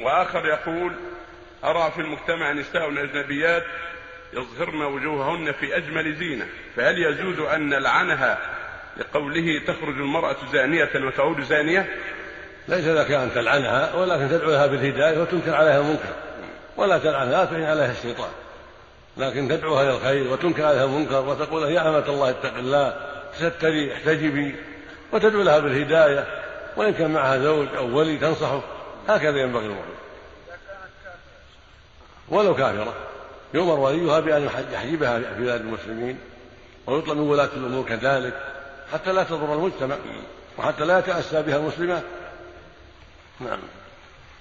وآخر يقول أرى في المجتمع نساء أجنبيات يظهرن وجوههن في أجمل زينة فهل يجوز أن نلعنها لقوله تخرج المرأة زانية وتعود زانية؟ ليس لك أن تلعنها ولكن تدعو لها بالهداية وتنكر عليها المنكر. ولا تلعنها تعين عليها الشيطان. لكن تدعوها إلى الخير وتنكر عليها المنكر وتقول يا أمة الله اتق الله تستري احتجبي وتدعو لها بالهداية. وإن كان معها زوج أو ولي تنصحه. هكذا ينبغي المؤمن ولو كافرة. يؤمر وليها بأن يحجبها في بلاد المسلمين ويطلب من ولاة الأمور كذلك حتى لا تضر المجتمع وحتى لا يتأسى بها المسلمات. نعم.